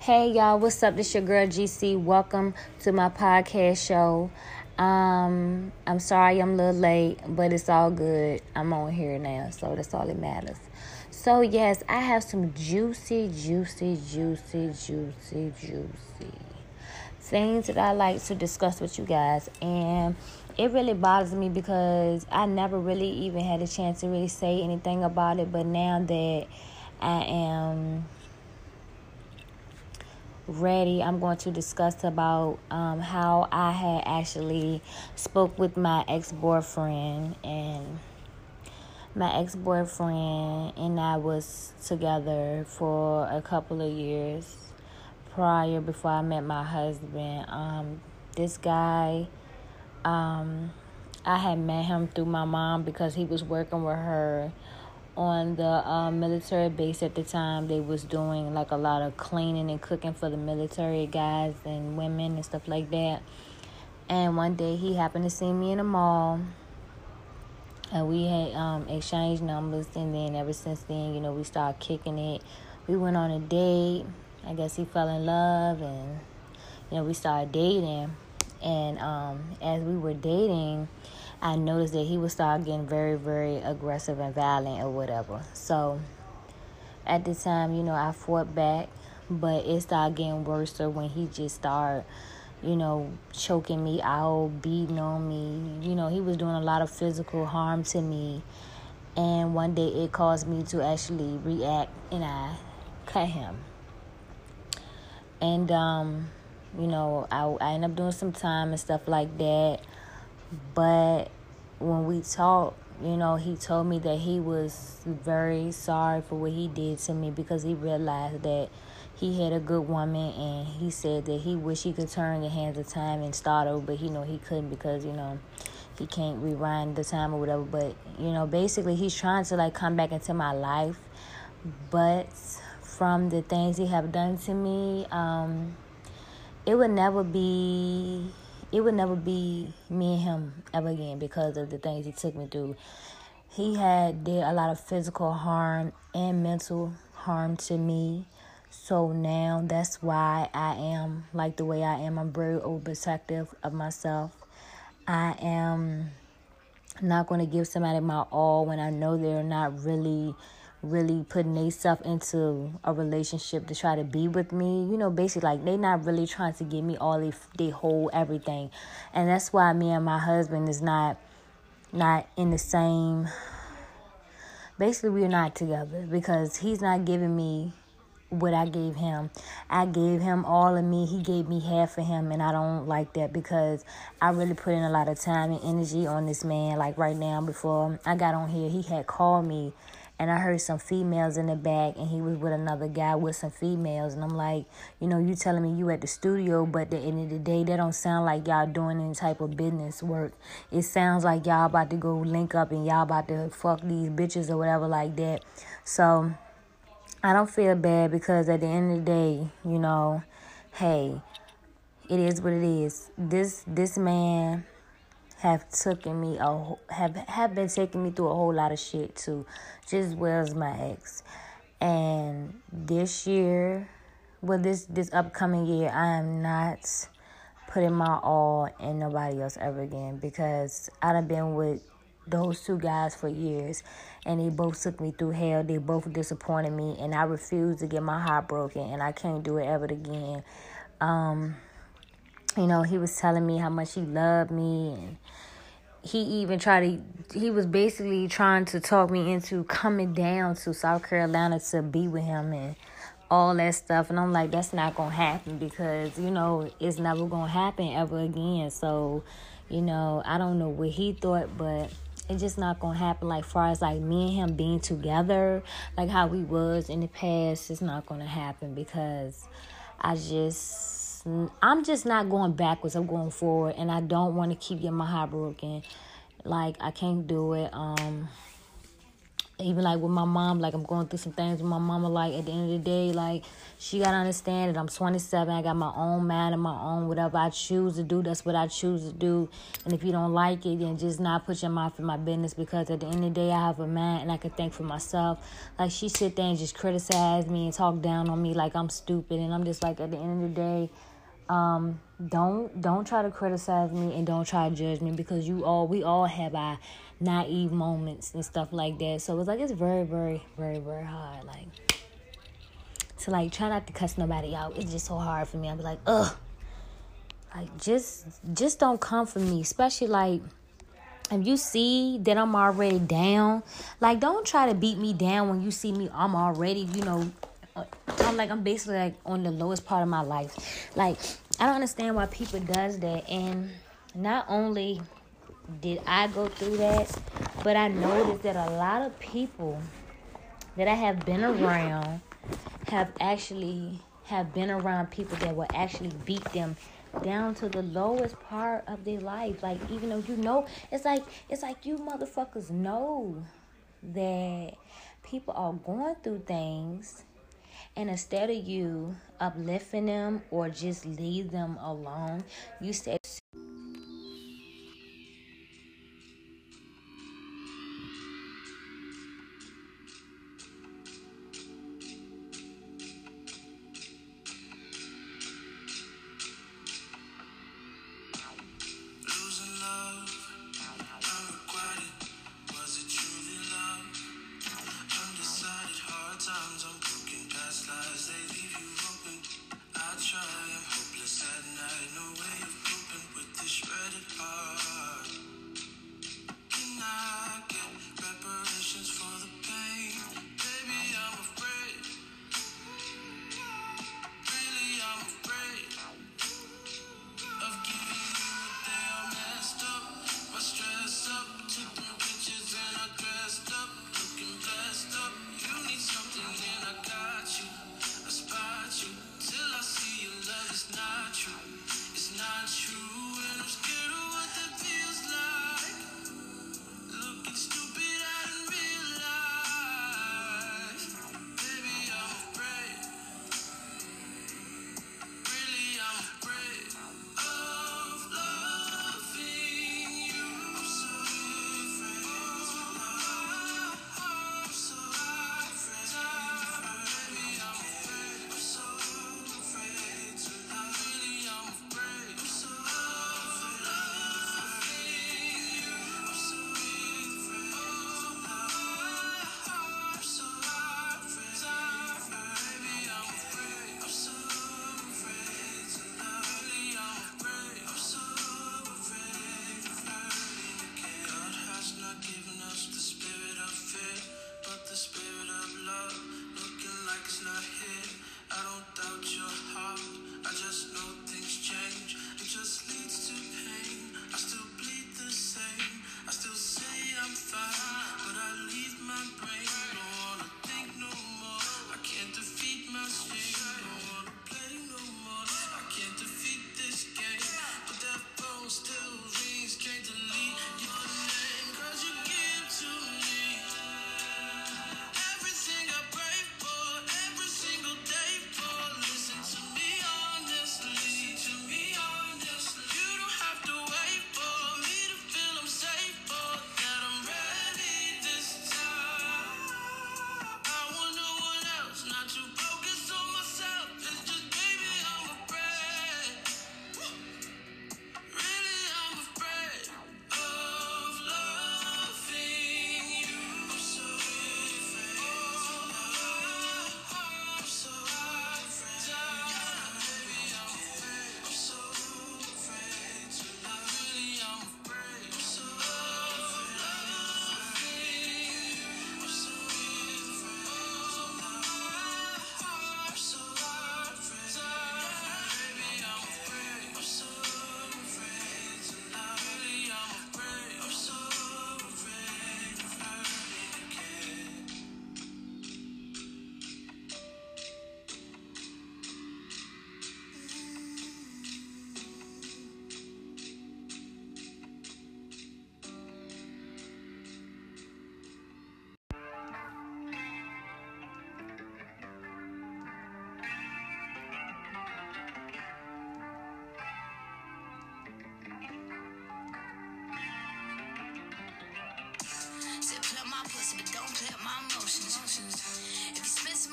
Hey y'all, what's up? This your girl GC. Welcome to my podcast show. Um, I'm sorry I'm a little late, but it's all good. I'm on here now, so that's all that matters. So yes, I have some juicy, juicy, juicy, juicy, juicy things that I like to discuss with you guys, and it really bothers me because I never really even had a chance to really say anything about it. But now that I am ready, I'm going to discuss about um, how I had actually spoke with my ex boyfriend and my ex boyfriend and I was together for a couple of years prior before I met my husband. Um, this guy, um, I had met him through my mom because he was working with her on the uh, military base at the time. They was doing like a lot of cleaning and cooking for the military guys and women and stuff like that. And one day he happened to see me in the mall and we had um, exchanged numbers. And then ever since then you know we started kicking it. We went on a date. I guess he fell in love and you know we started dating. And um, as we were dating I noticed that he would start getting very, very aggressive and violent or whatever. So at the time, you know, I fought back, but it started getting worse when he just started, you know, choking me out, beating on me. You know, he was doing a lot of physical harm to me. And one day it caused me to actually react and I cut him. And, um, you know, I, I ended up doing some time and stuff like that. But when we talked, you know, he told me that he was very sorry for what he did to me because he realized that he had a good woman and he said that he wished he could turn the hands of time and start over, but he know he couldn't because, you know, he can't rewind the time or whatever. But, you know, basically he's trying to like come back into my life. But from the things he have done to me, um, it would never be it would never be me and him ever again because of the things he took me through. He had did a lot of physical harm and mental harm to me. So now that's why I am like the way I am. I'm very overprotective of myself. I am not going to give somebody my all when I know they're not really really putting themselves into a relationship to try to be with me. You know, basically like they not really trying to give me all they they whole everything, and that's why me and my husband is not not in the same. Basically, we're not together because he's not giving me what I gave him. I gave him all of me. He gave me half of him, and I don't like that because I really put in a lot of time and energy on this man. Like right now, before I got on here, he had called me and I heard some females in the back, and he was with another guy with some females, and I'm like, you know, you telling me you at the studio, but at the end of the day, that don't sound like y'all doing any type of business work. It sounds like y'all about to go link up and y'all about to fuck these bitches or whatever like that. So I don't feel bad because at the end of the day, you know, hey, it is what it is. This this man have taken me a have have been taking me through a whole lot of shit too, just as well as my ex. And this year, well, this this upcoming year, I am not putting my all in nobody else ever again because I have been with those two guys for years and they both took me through hell. They both disappointed me and I refuse to get my heart broken and I can't do it ever again. Um, you know, he was telling me how much he loved me and he even tried to he was basically trying to talk me into coming down to South Carolina to be with him and all that stuff and I'm like that's not going to happen because you know it's never going to happen ever again. So you know I don't know what he thought but it's just not gonna happen. Like far as like me and him being together like how we was in the past it's not gonna happen because I just I'm just not going backwards. I'm going forward, and I don't want to keep getting my heart broken. Like I can't do it. Um, even like with my mom, like I'm going through some things with my mama. Like at the end of the day, like she gotta understand that I'm 27. I got my own mind and my own whatever I choose to do. That's what I choose to do. And if you don't like it, then just not put your mouth in my business. Because at the end of the day, I have a man and I can think for myself. Like she sit there and just criticize me and talk down on me like I'm stupid. And I'm just like at the end of the day. Um, don't don't try to criticize me and don't try to judge me because you all we all have our naive moments and stuff like that. So it's like it's very, very, very, very hard. Like to like try not to cuss nobody out. It's just so hard for me. Be like, ugh. Like just just don't come for me. Especially like if you see that I'm already down, like don't try to beat me down when you see me I'm already, you know, Uh, I'm like I'm basically like on the lowest part of my life. Like I don't understand why people does that and not only did I go through that, but I noticed that a lot of people that I have been around have actually have been around people that will actually beat them down to the lowest part of their life. Like even though you know, it's like it's like you motherfuckers know that people are going through things and instead of you uplifting them or just leave them alone, you say true.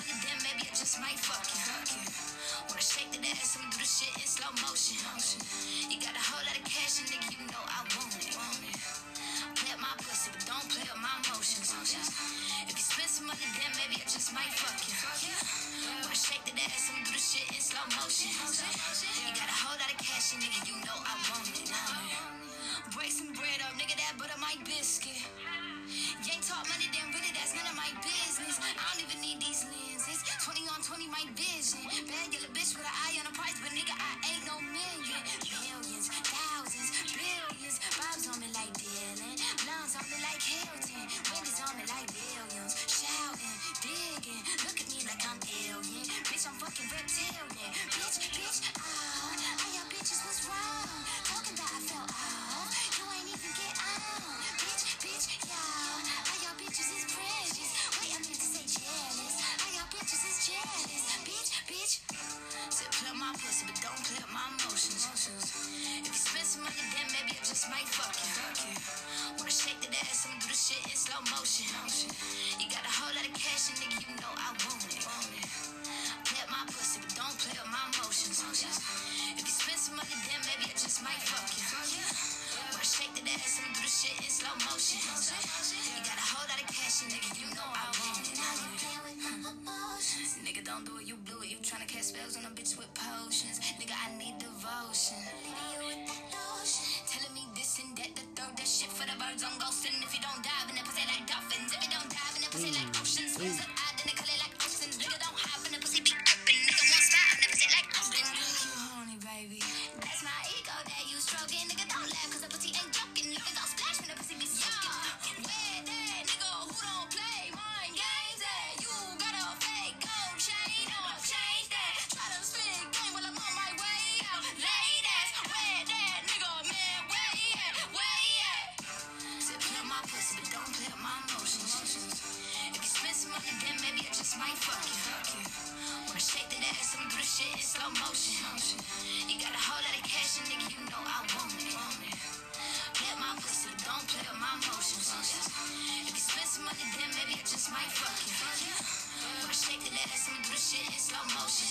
Money, then maybe I just might fuck you. Wanna shake that ass and do the shit in slow motion. You got a whole lot of cash, and nigga, you know I want it. Play up my pussy, but don't play up my emotions. If you spend some money, then maybe I just might fuck you. Wanna shake that ass and do the shit in slow motion. You got a whole lot of cash, and nigga, you know I want it. Break some bread up, nigga, that butter my biscuit. Ain't talk money, then really that's none of my business. I don't even need these lenses. 20 on 20, my vision. Bad yellow bitch with an eye on the price, but nigga, I ain't no million. Millions, thousands, billions. Might fuck you. Wanna shake that ass and do the shit in slow motion. You got a whole lot of cash, and nigga, you know I want it. Play up my pussy, but don't play up my emotions. If you spend some money, then maybe I just might fuck you. Wanna shake that ass and do the shit in slow motion. You got a whole lot of cash, and nigga, you know I want it. Nigga, don't do it, you blew it. You tryna cast spells on a bitch with potions. Nigga, I need devotion. Telling me this and that, the third, that shit for the birds. I'm ghosting. If you don't dive in the pussy like dolphins, if you don't dive in the pussy like mm, oceans, play my emotions. If you spend some money, then maybe I just might fuck you. Wanna shake that ass I'ma do the shit in slow motion. You got a whole lot of cash, and nigga, you know I want it. Play my pussy, don't play up my emotions. If you spend some money, then maybe I just might fuck you. Wanna shake that ass and do the shit in slow motion.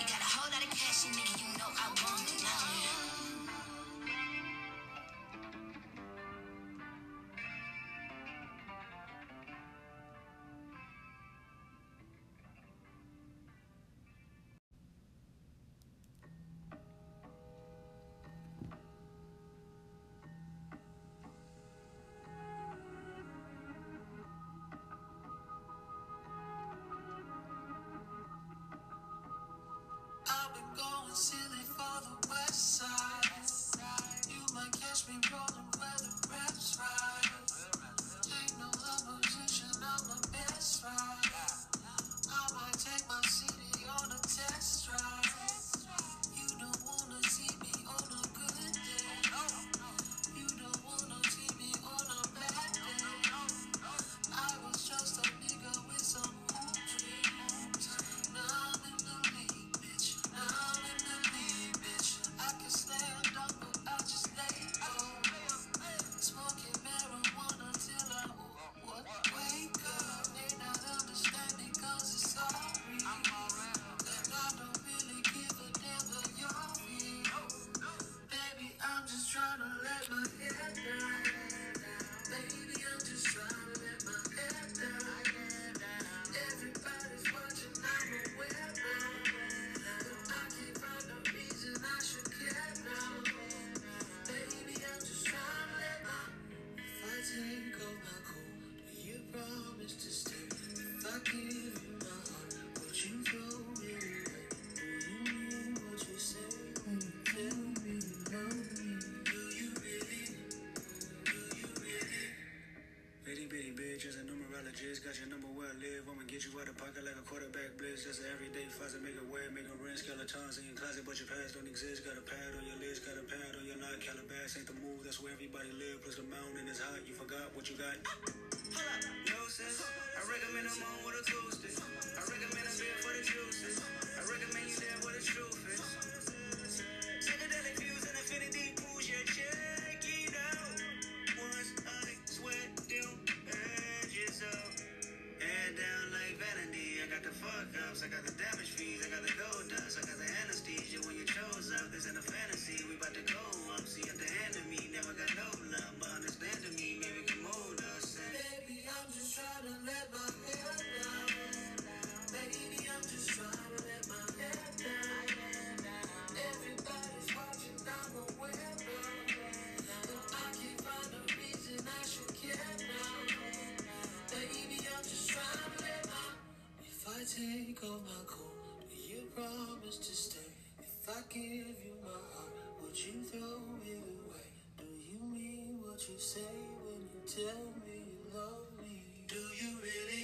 You got a whole lot of cash, and nigga, you know I want it. Silly for the west side. You might catch me rolling a ring. In your closet, but your past don't exist. Got a pad on your list, got a pad on your knob. Calabas ain't the move, that's where everybody live. Plus the mountain is hot, you forgot what you got. No sense. I recommend I'm on with a toasted. I recommend a beer for the juices. I recommend you there where the truth is. Psychedelic views and affinity fuck ups. I got the damage fees, I got the gold dust, I got the anesthesia when you chose up. This in a fantasy. Tell me you love me? Do you really?